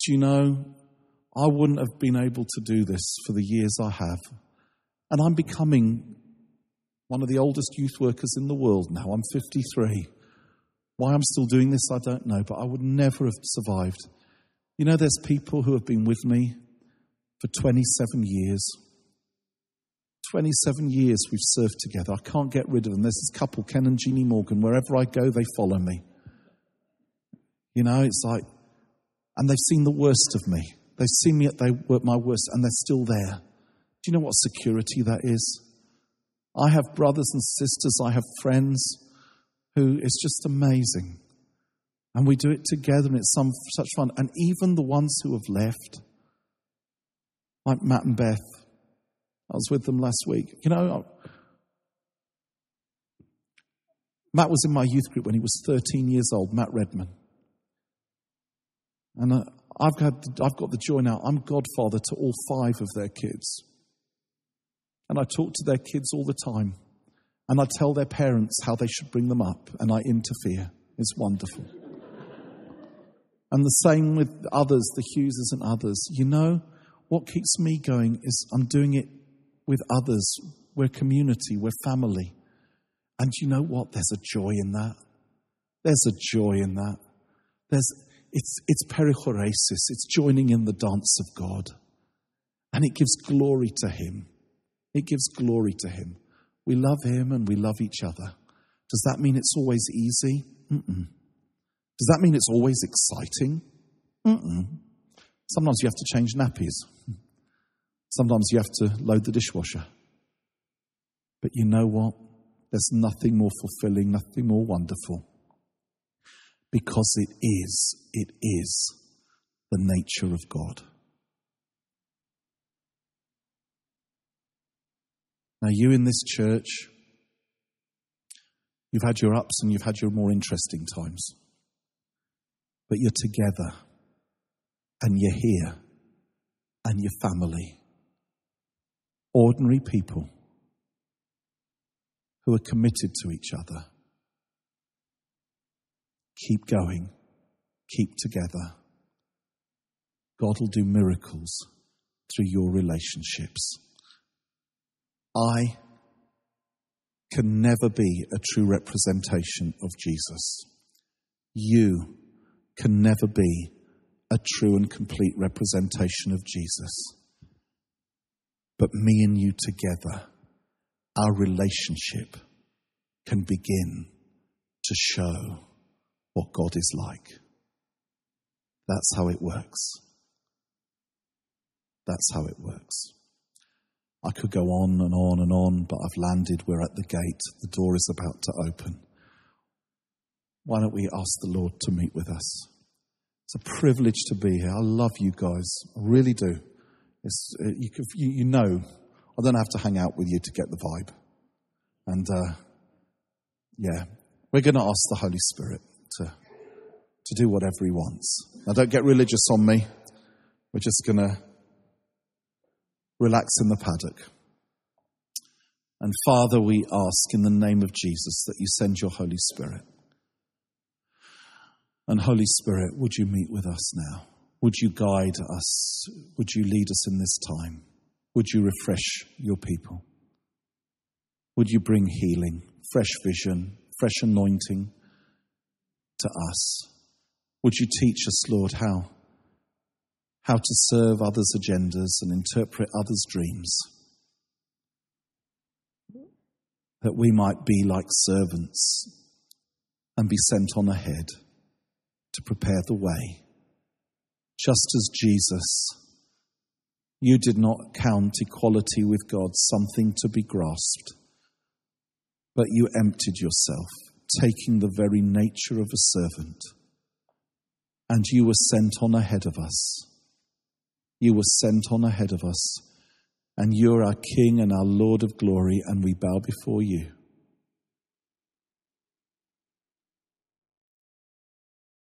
[SPEAKER 1] do you know, I wouldn't have been able to do this for the years I have. And I'm becoming one of the oldest youth workers in the world now. I'm 53. Why I'm still doing this, I don't know, but I would never have survived. You know, there's people who have been with me for 27 years. 27 years we've served together. I can't get rid of them. There's this couple, Ken and Jeannie Morgan. Wherever I go, they follow me. You know, it's like, and they've seen the worst of me. They've seen me at my worst, and they're still there. Do you know what security that is? I have brothers and sisters, I have friends who it's just amazing. And we do it together, and it's some, such fun. And even the ones who have left, like Matt and Beth, I was with them last week. You know, Matt was in my youth group when he was 13 years old, Matt Redman. And uh, I've, got, I've got the joy now. I'm godfather to all five of their kids. And I talk to their kids all the time. And I tell their parents how they should bring them up. And I interfere. It's wonderful. and the same with others, the Hugheses and others. You know, what keeps me going is I'm doing it with others. We're community, we're family. And you know what? There's a joy in that. There's a joy in that. There's, it's, it's perichoresis. It's joining in the dance of God. And it gives glory to Him. It gives glory to Him. We love Him and we love each other. Does that mean it's always easy? Mm-mm. Does that mean it's always exciting? Mm-mm. Sometimes you have to change nappies. Sometimes you have to load the dishwasher. But you know what? There's nothing more fulfilling, nothing more wonderful. Because it is, it is the nature of God. Now, you in this church, you've had your ups and you've had your more interesting times. But you're together and you're here and you're family. Ordinary people who are committed to each other. Keep going, keep together. God will do miracles through your relationships. I can never be a true representation of Jesus. You can never be a true and complete representation of Jesus. But me and you together our relationship can begin to show what God is like. That's how it works. That's how it works. I could go on and on and on, but I've landed. We're at the gate. The door is about to open. Why don't we ask the Lord to meet with us? It's a privilege to be here. I love you guys. I really do. Uh, you, you, you know I don't have to hang out with you to get the vibe. And uh, yeah, we're going to ask the Holy Spirit to, to do whatever He wants. Now, don't get religious on me. We're just going to relax in the paddock. And Father, we ask in the name of Jesus that you send your Holy Spirit. And Holy Spirit, would you meet with us now? Would you guide us? Would you lead us in this time? Would you refresh your people? Would you bring healing, fresh vision, fresh anointing to us? Would you teach us, Lord, how, how to serve others' agendas and interpret others' dreams? That we might be like servants and be sent on ahead to prepare the way. Just as Jesus you did not count equality with God something to be grasped, but you emptied yourself, taking the very nature of a servant, and you were sent on ahead of us. You were sent on ahead of us, and you're our King and our Lord of glory, and we bow before you.